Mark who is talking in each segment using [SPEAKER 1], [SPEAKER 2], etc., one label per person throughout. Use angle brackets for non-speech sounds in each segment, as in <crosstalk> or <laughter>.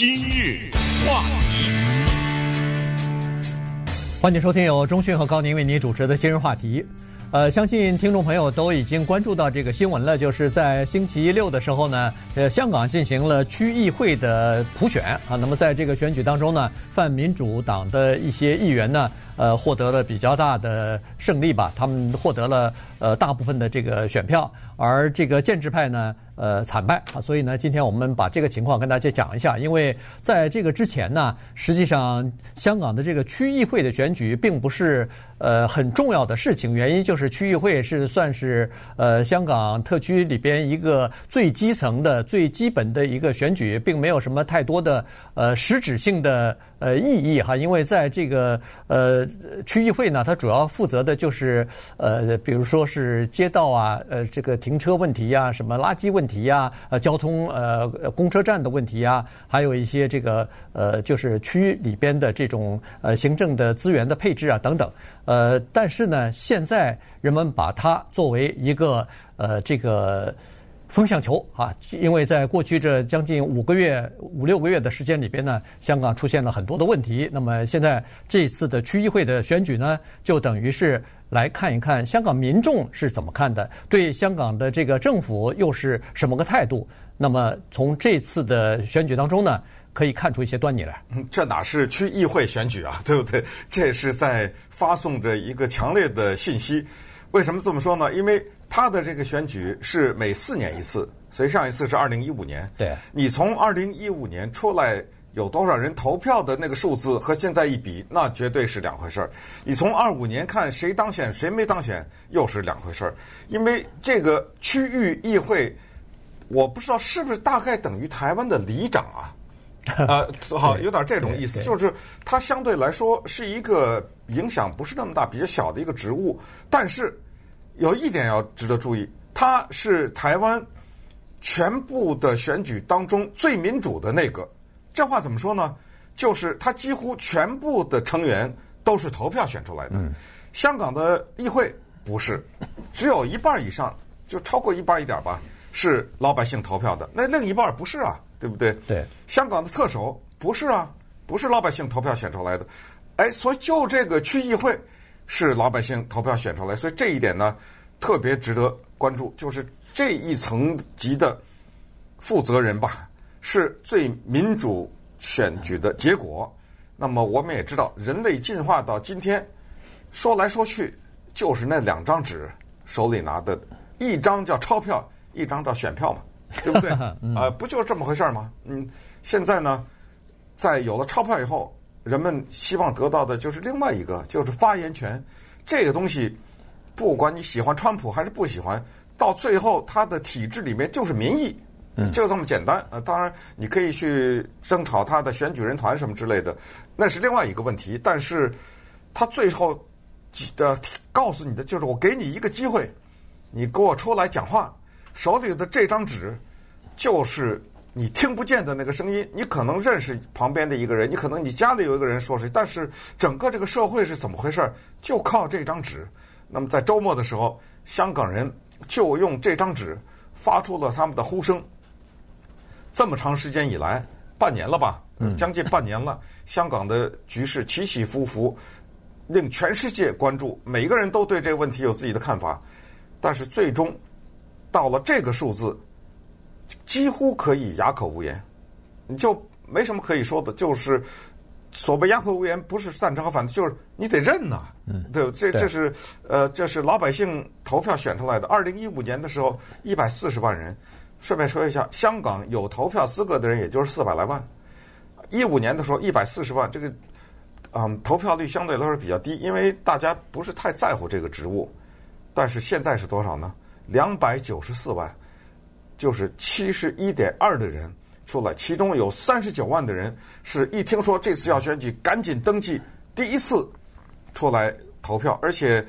[SPEAKER 1] 今日话题，
[SPEAKER 2] 欢迎收听由中讯和高宁为您主持的今日话题。呃，相信听众朋友都已经关注到这个新闻了，就是在星期六的时候呢，呃，香港进行了区议会的普选啊。那么在这个选举当中呢，泛民主党的一些议员呢，呃，获得了比较大的胜利吧，他们获得了呃大部分的这个选票，而这个建制派呢，呃，惨败啊。所以呢，今天我们把这个情况跟大家讲一下，因为在这个之前呢，实际上香港的这个区议会的选举并不是呃很重要的事情，原因就是。是区议会是算是呃香港特区里边一个最基层的最基本的一个选举，并没有什么太多的呃实质性的呃意义哈，因为在这个呃区议会呢，它主要负责的就是呃比如说是街道啊，呃这个停车问题呀，什么垃圾问题呀，呃交通呃公车站的问题呀，还有一些这个呃就是区里边的这种呃行政的资源的配置啊等等。呃，但是呢，现在人们把它作为一个呃这个风向球啊，因为在过去这将近五个月、五六个月的时间里边呢，香港出现了很多的问题。那么现在这次的区议会的选举呢，就等于是来看一看香港民众是怎么看的，对香港的这个政府又是什么个态度。那么从这次的选举当中呢，可以看出一些端倪来。
[SPEAKER 3] 这哪是区议会选举啊，对不对？这是在发送着一个强烈的信息。为什么这么说呢？因为他的这个选举是每四年一次，所以上一次是二零一五年。
[SPEAKER 2] 对。
[SPEAKER 3] 你从二零一五年出来有多少人投票的那个数字和现在一比，那绝对是两回事儿。你从二五年看谁当选谁没当选，又是两回事儿。因为这个区域议会，我不知道是不是大概等于台湾的里长啊？<laughs> 呃，好，有点这种意思，就是它相对来说是一个影响不是那么大、比较小的一个职务。但是有一点要值得注意，他是台湾全部的选举当中最民主的那个。这话怎么说呢？就是他几乎全部的成员都是投票选出来的。香港的议会不是，只有一半以上，就超过一半一点吧，是老百姓投票的。那另一半不是啊。对不对？
[SPEAKER 2] 对，
[SPEAKER 3] 香港的特首不是啊，不是老百姓投票选出来的，哎，所以就这个区议会是老百姓投票选出来，所以这一点呢特别值得关注，就是这一层级的负责人吧，是最民主选举的结果。那么我们也知道，人类进化到今天，说来说去就是那两张纸手里拿的，一张叫钞票，一张叫选票嘛。<laughs> 对不对？啊、呃，不就是这么回事儿吗？嗯，现在呢，在有了钞票以后，人们希望得到的就是另外一个，就是发言权。这个东西，不管你喜欢川普还是不喜欢，到最后他的体制里面就是民意，就这么简单。呃，当然你可以去争吵他的选举人团什么之类的，那是另外一个问题。但是，他最后的告诉你的就是，我给你一个机会，你给我出来讲话。手里的这张纸，就是你听不见的那个声音。你可能认识旁边的一个人，你可能你家里有一个人说谁，但是整个这个社会是怎么回事？就靠这张纸。那么在周末的时候，香港人就用这张纸发出了他们的呼声。这么长时间以来，半年了吧，将近半年了，香港的局势起起伏伏，令全世界关注。每个人都对这个问题有自己的看法，但是最终。到了这个数字，几乎可以哑口无言，你就没什么可以说的。就是所谓哑口无言，不是赞成和反对，就是你得认呐、对，这这是呃，这是老百姓投票选出来的。二零一五年的时候，一百四十万人。顺便说一下，香港有投票资格的人也就是四百来万。一五年的时候，一百四十万，这个嗯，投票率相对来说比较低，因为大家不是太在乎这个职务。但是现在是多少呢？两百九十四万，就是七十一点二的人出来，其中有三十九万的人是一听说这次要选举，赶紧登记，第一次出来投票，而且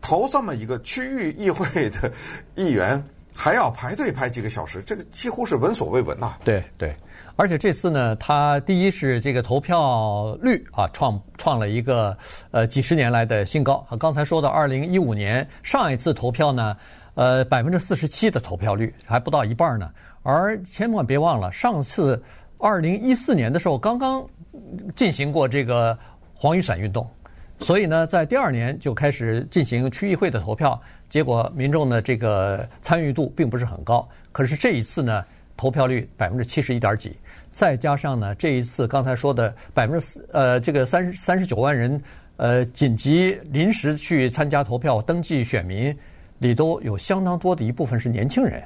[SPEAKER 3] 投这么一个区域议会的议员还要排队排几个小时，这个几乎是闻所未闻呐。
[SPEAKER 2] 对对，而且这次呢，他第一是这个投票率啊，创创了一个呃几十年来的新高。刚才说到二零一五年上一次投票呢。呃，百分之四十七的投票率还不到一半呢。而千万别忘了，上次二零一四年的时候刚刚进行过这个黄雨伞运动，所以呢，在第二年就开始进行区议会的投票，结果民众的这个参与度并不是很高。可是这一次呢，投票率百分之七十一点几，再加上呢，这一次刚才说的百分之四呃，这个三三十九万人呃紧急临时去参加投票登记选民里，都有相当多的一部分是年轻人，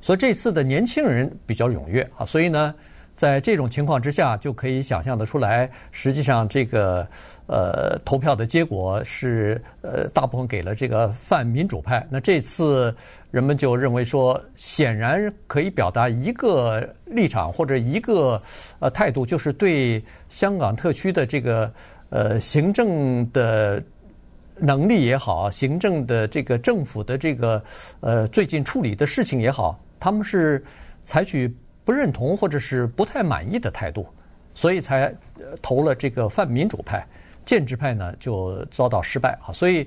[SPEAKER 2] 所以这次的年轻人比较踊跃啊，所以呢。在这种情况之下，就可以想象得出来，实际上这个呃投票的结果是呃大部分给了这个泛民主派。那这次人们就认为说，显然可以表达一个立场或者一个呃态度，就是对香港特区的这个呃行政的能力也好，行政的这个政府的这个呃最近处理的事情也好，他们是采取。不认同或者是不太满意的态度，所以才投了这个泛民主派，建制派呢就遭到失败啊。所以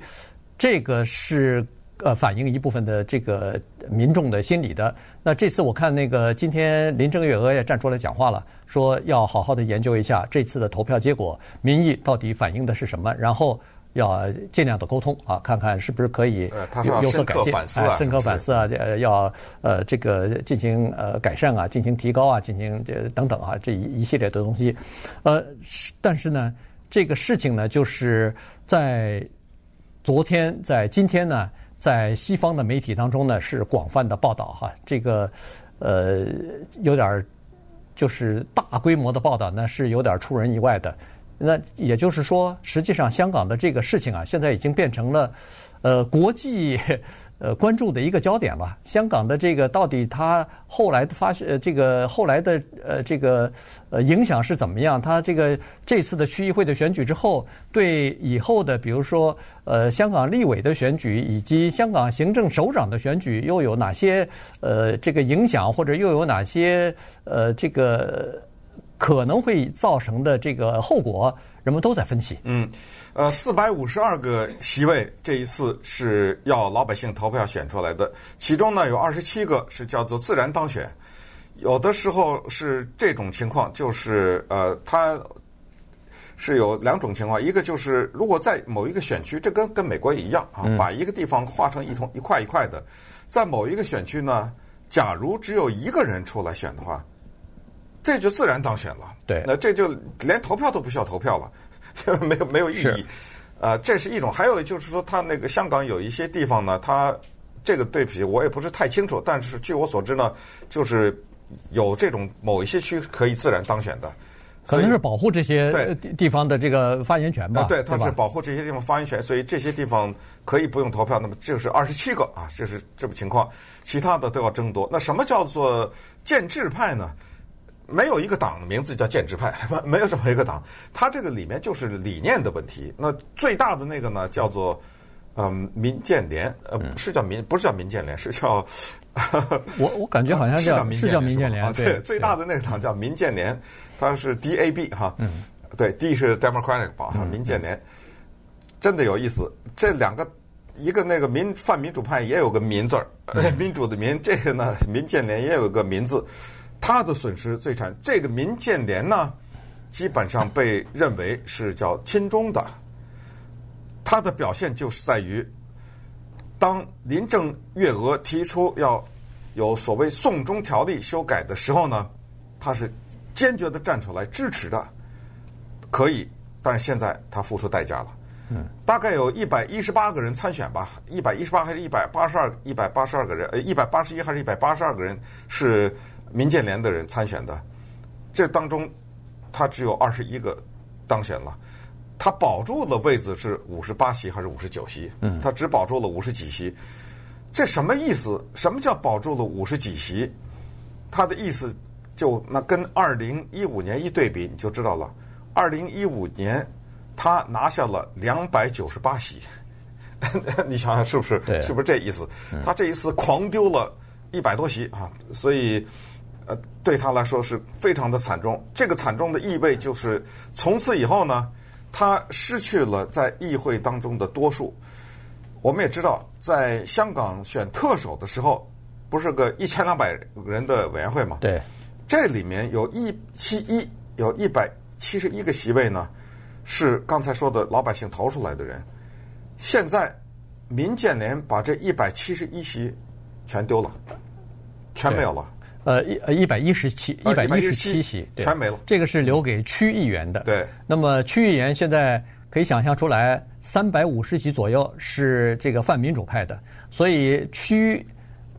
[SPEAKER 2] 这个是呃反映一部分的这个民众的心理的。那这次我看那个今天林郑月娥也站出来讲话了，说要好好的研究一下这次的投票结果，民意到底反映的是什么，然后。要尽量的沟通啊，看看是不是可以有有所改进，哎，深刻反思啊，呃，要呃这个进行呃改善啊，进行提高啊，进行这等等啊，这一一系列的东西，呃，但是呢，这个事情呢，就是在昨天，在今天呢，在西方的媒体当中呢，是广泛的报道哈，这个呃有点就是大规模的报道呢，是有点出人意外的。那也就是说，实际上香港的这个事情啊，现在已经变成了，呃，国际 <laughs> 呃关注的一个焦点了。香港的这个到底它后来的发呃这个后来的呃这个呃影响是怎么样？它这个这次的区议会的选举之后，对以后的比如说呃香港立委的选举以及香港行政首长的选举又有哪些呃这个影响，或者又有哪些呃这个？可能会造成的这个后果，人们都在分析。
[SPEAKER 3] 嗯，呃，四百五十二个席位，这一次是要老百姓投票选出来的，其中呢有二十七个是叫做自然当选，有的时候是这种情况，就是呃，它是有两种情况，一个就是如果在某一个选区，这跟跟美国也一样啊，把一个地方划成一同一块一块的，在某一个选区呢，假如只有一个人出来选的话。这就自然当选了，
[SPEAKER 2] 对，
[SPEAKER 3] 那这就连投票都不需要投票了，<laughs> 没有没有意义。啊，这是一种。还有就是说，他那个香港有一些地方呢，他这个对比，我也不是太清楚。但是据我所知呢，就是有这种某一些区可以自然当选的，
[SPEAKER 2] 可能是保护这些地方的这个发言权吧。
[SPEAKER 3] 对，他是保护这些地方发言权，所以这些地方可以不用投票。那么这是二十七个啊，这是这种情况，其他的都要争夺。那什么叫做建制派呢？没有一个党的名字叫建制派，<laughs> 没有这么一个党。它这个里面就是理念的问题。那最大的那个呢，叫做嗯民建联，呃，是叫民，不是叫民建联，是叫 <laughs>
[SPEAKER 2] 我我感觉好像叫是叫民建联
[SPEAKER 3] 啊。对，最大的那个党叫民建联，它是 DAB 哈，嗯，对，D 是 Democratic 吧，民建联真的有意思。这两个，一个那个民泛民主派也有个民字儿，<laughs> 民主的民，这个呢民建联也有个民字。他的损失最惨。这个民建联呢，基本上被认为是叫亲中的。他的表现就是在于，当林郑月娥提出要有所谓“送中条例”修改的时候呢，他是坚决的站出来支持的，可以。但是现在他付出代价了。嗯，大概有一百一十八个人参选吧，一百一十八还是一百八十二？一百八十二个人，呃，一百八十一还是一百八十二个人是。民建联的人参选的，这当中他只有二十一个当选了，他保住的位置是五十八席还是五十九席？嗯，他只保住了五十几席，这什么意思？什么叫保住了五十几席？他的意思就那跟二零一五年一对比，你就知道了。二零一五年他拿下了两百九十八席，<laughs> 你想想是不是？是不是这意思？他这一次狂丢了一百多席啊，所以。呃，对他来说是非常的惨重。这个惨重的意味就是，从此以后呢，他失去了在议会当中的多数。我们也知道，在香港选特首的时候，不是个一千两百人的委员会嘛？
[SPEAKER 2] 对。
[SPEAKER 3] 这里面有一七一有一百七十一个席位呢，是刚才说的老百姓投出来的人。现在民建联把这一百七十一席全丢了，全没有了。
[SPEAKER 2] 呃，一呃一百一十七一百一十七席
[SPEAKER 3] 全没了。
[SPEAKER 2] 这个是留给区议员的。
[SPEAKER 3] 对。
[SPEAKER 2] 那么区议员现在可以想象出来，三百五十席左右是这个泛民主派的，所以区。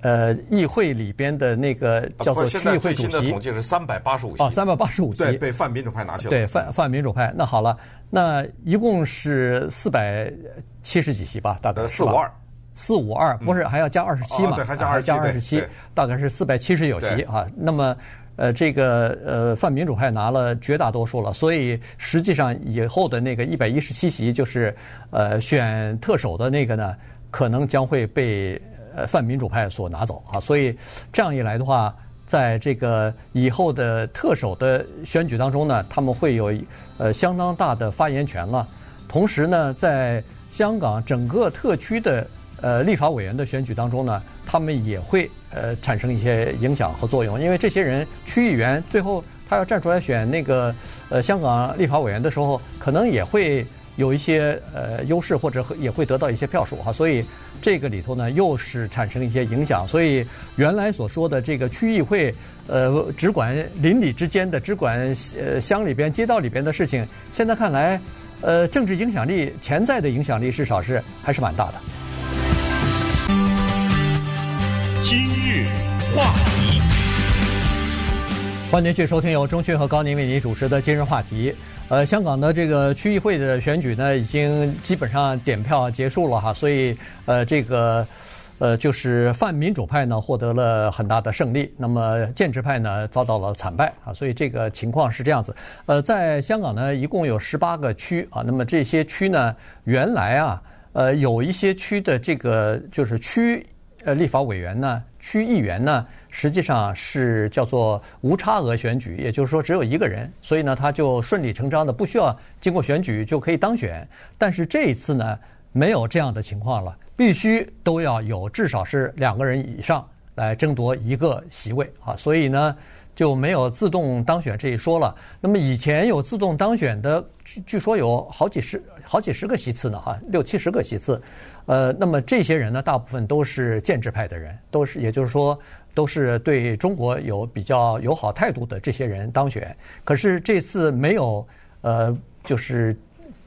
[SPEAKER 2] 呃，议会里边的那个叫做区议会主席，
[SPEAKER 3] 现在最新的统计是三百八十五席。
[SPEAKER 2] 哦，三百八十五席。
[SPEAKER 3] 对，被泛民主派拿去了。
[SPEAKER 2] 对，泛泛民主派。那好了，那一共是四百七十几席吧？大概
[SPEAKER 3] 四五二。
[SPEAKER 2] 四五二，不是还要加二十七嘛？
[SPEAKER 3] 对，还加
[SPEAKER 2] 二十七，大概是四百七十有席啊。那么，呃，这个呃泛民主派拿了绝大多数了，所以实际上以后的那个一百一十七席，就是呃选特首的那个呢，可能将会被。呃，泛民主派所拿走啊，所以这样一来的话，在这个以后的特首的选举当中呢，他们会有呃相当大的发言权了。同时呢，在香港整个特区的呃立法委员的选举当中呢，他们也会呃产生一些影响和作用，因为这些人区议员最后他要站出来选那个呃香港立法委员的时候，可能也会。有一些呃优势，或者也会得到一些票数哈，所以这个里头呢，又是产生一些影响。所以原来所说的这个区议会，呃，只管邻里之间的，只管呃乡里边、街道里边的事情，现在看来，呃，政治影响力、潜在的影响力，至少是还是蛮大的。
[SPEAKER 1] 话题，
[SPEAKER 2] 欢迎继续收听由钟迅和高宁为您主持的今日话题。呃，香港的这个区议会的选举呢，已经基本上点票结束了哈，所以呃，这个呃，就是泛民主派呢获得了很大的胜利，那么建制派呢遭到了惨败啊，所以这个情况是这样子。呃，在香港呢，一共有十八个区啊，那么这些区呢，原来啊，呃，有一些区的这个就是区呃立法委员呢，区议员呢。实际上是叫做无差额选举，也就是说只有一个人，所以呢，他就顺理成章的不需要经过选举就可以当选。但是这一次呢，没有这样的情况了，必须都要有至少是两个人以上来争夺一个席位啊，所以呢就没有自动当选这一说了。那么以前有自动当选的，据据说有好几十好几十个席次呢，哈，六七十个席次。呃，那么这些人呢，大部分都是建制派的人，都是也就是说。都是对中国有比较友好态度的这些人当选，可是这次没有，呃，就是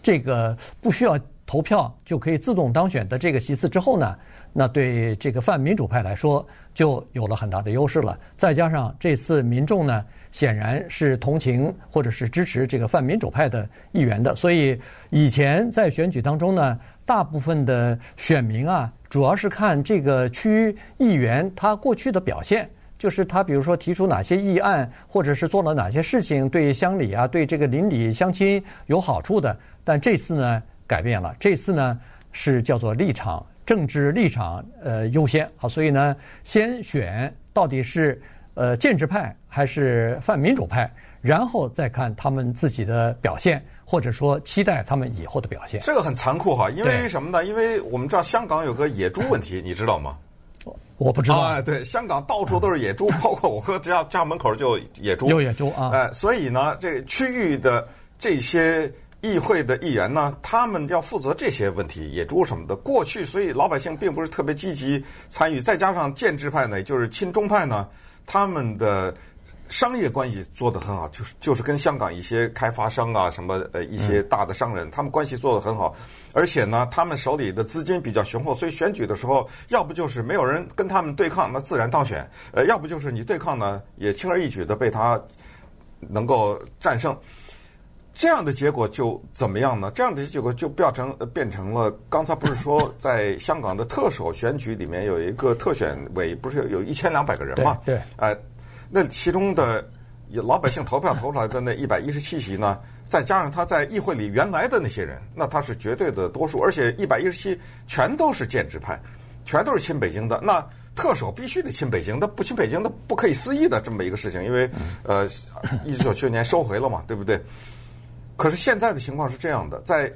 [SPEAKER 2] 这个不需要投票就可以自动当选的这个席次之后呢，那对这个泛民主派来说就有了很大的优势了。再加上这次民众呢，显然是同情或者是支持这个泛民主派的议员的，所以以前在选举当中呢，大部分的选民啊。主要是看这个区议员他过去的表现，就是他比如说提出哪些议案，或者是做了哪些事情对乡里啊、对这个邻里乡亲有好处的。但这次呢改变了，这次呢是叫做立场政治立场呃优先好，所以呢先选到底是呃建制派还是泛民主派，然后再看他们自己的表现。或者说期待他们以后的表现，
[SPEAKER 3] 这个很残酷哈，因为什么呢？因为我们知道香港有个野猪问题，你知道吗？
[SPEAKER 2] 我不知道。
[SPEAKER 3] 啊，对，香港到处都是野猪，包括我哥家家门口就野猪。
[SPEAKER 2] 有野猪啊！
[SPEAKER 3] 哎，所以呢，这个区域的这些议会的议员呢，他们要负责这些问题，野猪什么的。过去，所以老百姓并不是特别积极参与，再加上建制派呢，也就是亲中派呢，他们的。商业关系做得很好，就是就是跟香港一些开发商啊，什么呃一些大的商人，他们关系做得很好，而且呢，他们手里的资金比较雄厚，所以选举的时候，要不就是没有人跟他们对抗，那自然当选；呃，要不就是你对抗呢，也轻而易举的被他能够战胜。这样的结果就怎么样呢？这样的结果就变成变成了，刚才不是说 <laughs> 在香港的特首选举里面有一个特选委，不是有一千两百个人嘛？
[SPEAKER 2] 对，哎
[SPEAKER 3] 呃。那其中的老百姓投票投出来的那一百一十七席呢，再加上他在议会里原来的那些人，那他是绝对的多数，而且一百一十七全都是建制派，全都是亲北京的。那特首必须得亲北京，那不亲北京，那不可以思议的这么一个事情。因为呃，一九九七年收回了嘛，对不对？可是现在的情况是这样的，在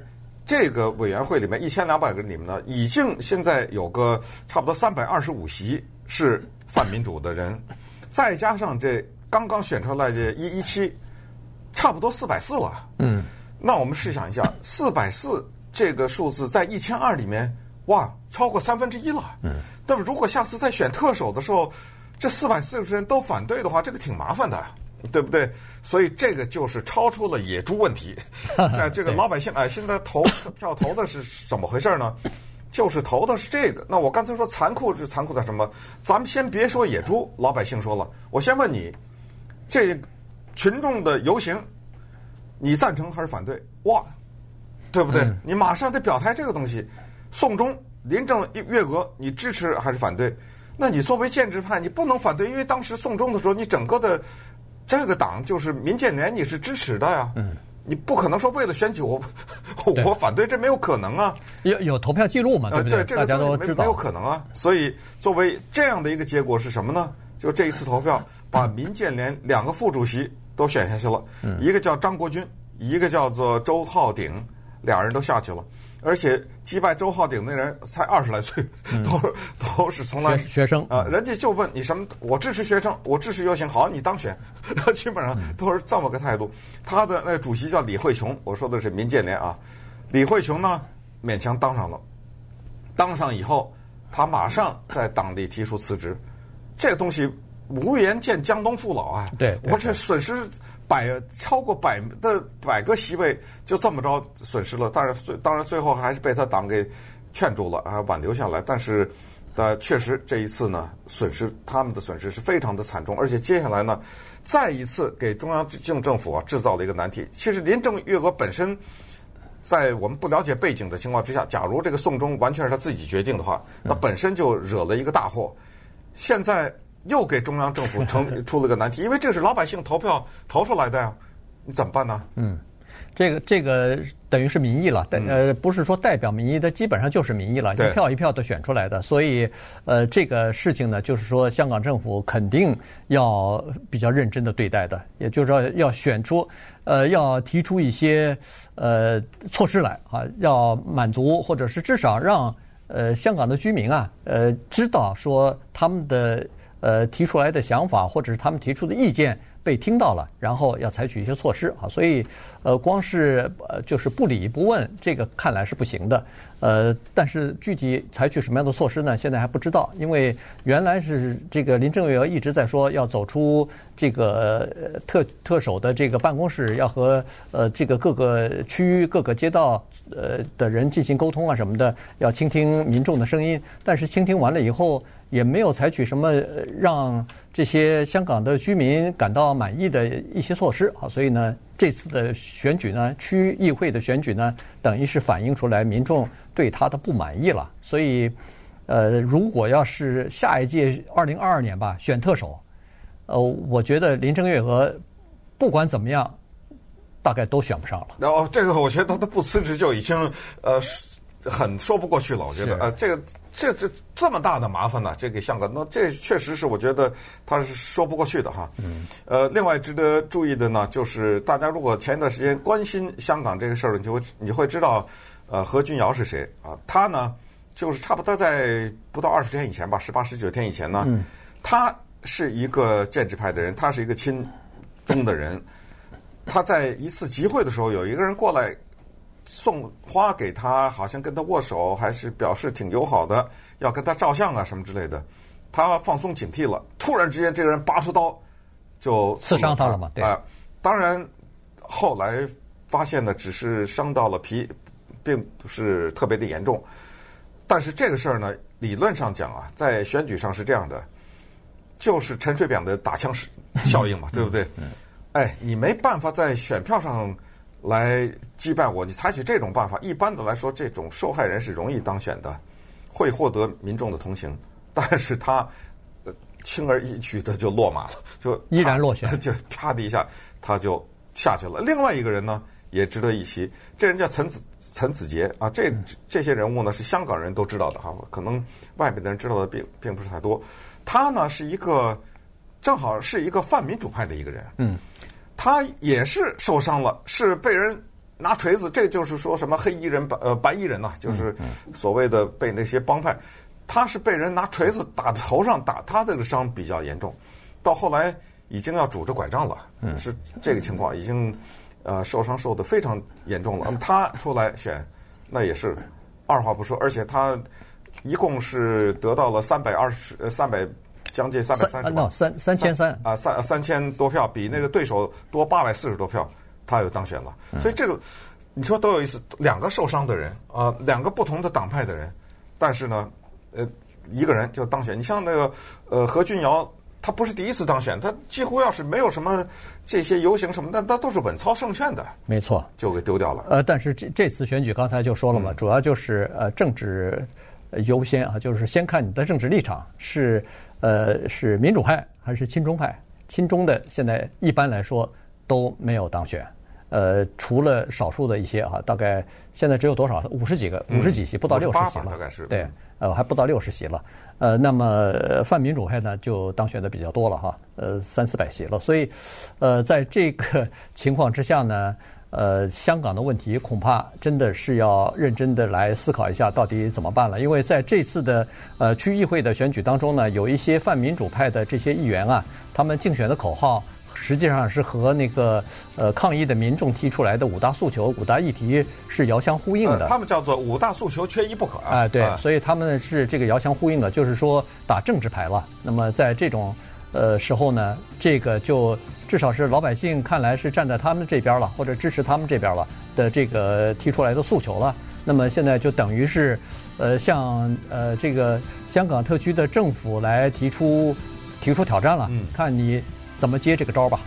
[SPEAKER 3] 这个委员会里面，一千两百个人里面呢，已经现在有个差不多三百二十五席是泛民主的人。再加上这刚刚选出来的一一七，差不多四百四了。
[SPEAKER 2] 嗯，
[SPEAKER 3] 那我们试想一下，四百四这个数字在一千二里面，哇，超过三分之一了。嗯，那么如果下次再选特首的时候，这四百四十人都反对的话，这个挺麻烦的。对不对？所以这个就是超出了野猪问题，<laughs> 在这个老百姓哎，现在投票投的是怎么回事呢？就是投的是这个。那我刚才说残酷是残酷在什么？咱们先别说野猪，老百姓说了，我先问你，这群众的游行，你赞成还是反对？哇，对不对？嗯、你马上得表态这个东西。送中林郑月娥，你支持还是反对？那你作为建制派，你不能反对，因为当时送中的时候，你整个的。这个党就是民建联，你是支持的呀？嗯，你不可能说为了选举我 <laughs> 我反对，这没有可能啊。
[SPEAKER 2] 有有投票记录嘛？对不对？呃、这个、大家都知道，
[SPEAKER 3] 没有可能啊。所以作为这样的一个结果是什么呢？就这一次投票，把民建联两个副主席都选下去了，嗯、一个叫张国军，一个叫做周浩鼎，俩人都下去了。而且击败周浩鼎那人才二十来岁，都是都是从来
[SPEAKER 2] 学生
[SPEAKER 3] 啊，人家就问你什么？我支持学生，我支持游行，好，你当选，<laughs> 基本上都是这么个态度。他的那主席叫李慧琼，我说的是民建联啊。李慧琼呢，勉强当上了，当上以后，他马上在党里提出辞职。这个东西无颜见江东父老啊！
[SPEAKER 2] 对，
[SPEAKER 3] 我这损失。百超过百的百个席位就这么着损失了，但是最当然最后还是被他党给劝住了啊，挽留下来。但是，呃，确实这一次呢，损失他们的损失是非常的惨重，而且接下来呢，再一次给中央政政府啊制造了一个难题。其实林郑月娥本身在我们不了解背景的情况之下，假如这个送中完全是他自己决定的话，那本身就惹了一个大祸。现在。又给中央政府成 <laughs> 出了个难题，因为这是老百姓投票投出来的呀，你怎么办呢？
[SPEAKER 2] 嗯，这个这个等于是民意了，呃，不是说代表民意，它基本上就是民意了，一票一票的选出来的，所以呃，这个事情呢，就是说香港政府肯定要比较认真的对待的，也就是说要选出呃，要提出一些呃措施来啊，要满足或者是至少让呃香港的居民啊呃知道说他们的。呃，提出来的想法或者是他们提出的意见被听到了，然后要采取一些措施啊。所以，呃，光是呃就是不理不问，这个看来是不行的。呃，但是具体采取什么样的措施呢？现在还不知道，因为原来是这个林郑月娥一直在说要走出这个特特首的这个办公室，要和呃这个各个区域各个街道呃的人进行沟通啊什么的，要倾听民众的声音。但是倾听完了以后。也没有采取什么让这些香港的居民感到满意的一些措施啊，所以呢，这次的选举呢，区议会的选举呢，等于是反映出来民众对他的不满意了。所以，呃，如果要是下一届二零二二年吧，选特首，呃，我觉得林郑月娥不管怎么样，大概都选不上了。
[SPEAKER 3] 哦，这个我觉得他不辞职就已经呃。很说不过去了，我觉得，呃，这个这这这么大的麻烦呢，这个香港，那这确实是我觉得他是说不过去的哈。嗯。呃，另外值得注意的呢，就是大家如果前一段时间关心香港这个事儿，你就会你会知道，呃，何君尧是谁啊？他呢，就是差不多在不到二十天以前吧，十八十九天以前呢，嗯，他是一个建制派的人，他是一个亲中的人，他在一次集会的时候，有一个人过来。送花给他，好像跟他握手，还是表示挺友好的，要跟他照相啊什么之类的。他放松警惕了，突然之间，这个人拔出刀就
[SPEAKER 2] 刺伤他了嘛？对啊、呃，
[SPEAKER 3] 当然后来发现呢，只是伤到了皮，并不是特别的严重。但是这个事儿呢，理论上讲啊，在选举上是这样的，就是陈水扁的打枪效应嘛，对不对？哎，你没办法在选票上。来击败我，你采取这种办法，一般的来说，这种受害人是容易当选的，会获得民众的同情。但是他轻而易举的就落马了，就 <laughs>
[SPEAKER 2] 依然落选，<laughs>
[SPEAKER 3] 就啪的一下他就下去了。另外一个人呢，也值得一提，这人叫陈子陈子杰啊，这这些人物呢是香港人都知道的哈，可能外面的人知道的并并不是太多。他呢是一个正好是一个泛民主派的一个人，嗯。他也是受伤了，是被人拿锤子，这就是说什么黑衣人、白呃白衣人呐、啊，就是所谓的被那些帮派，他是被人拿锤子打头上打，他这个伤比较严重，到后来已经要拄着拐杖了，是这个情况，已经呃受伤受得非常严重了。那么他出来选，那也是二话不说，而且他一共是得到了三百二十呃三百将近三百三十万，
[SPEAKER 2] 三三千三
[SPEAKER 3] 啊三三千多票，比那个对手多八百四十多票，他又当选了。所以这个你说多有意思，两个受伤的人啊，两个不同的党派的人，但是呢，呃，一个人就当选。你像那个呃何俊尧。他不是第一次当选，他几乎要是没有什么这些游行什么的，他都是稳操胜券的。
[SPEAKER 2] 没错，
[SPEAKER 3] 就给丢掉了。
[SPEAKER 2] 呃，但是这这次选举刚才就说了嘛，嗯、主要就是呃政治优先啊，就是先看你的政治立场是呃是民主派还是亲中派。亲中的现在一般来说都没有当选，呃，除了少数的一些啊，大概现在只有多少五十几个，五十几席，不到六十席了，
[SPEAKER 3] 大概是
[SPEAKER 2] 对。呃，还不到六十席了，呃，那么泛民主派呢就当选的比较多了哈，呃，三四百席了，所以，呃，在这个 <laughs> 情况之下呢，呃，香港的问题恐怕真的是要认真的来思考一下，到底怎么办了，因为在这次的呃区议会的选举当中呢，有一些泛民主派的这些议员啊，他们竞选的口号。实际上是和那个呃抗议的民众提出来的五大诉求、五大议题是遥相呼应的。
[SPEAKER 3] 他们叫做五大诉求缺一不可啊。
[SPEAKER 2] 哎，对，所以他们是这个遥相呼应的，就是说打政治牌了。那么在这种呃时候呢，这个就至少是老百姓看来是站在他们这边了，或者支持他们这边了的这个提出来的诉求了。那么现在就等于是呃向呃这个香港特区的政府来提出提出挑战了。嗯，看你。怎么接这个招吧？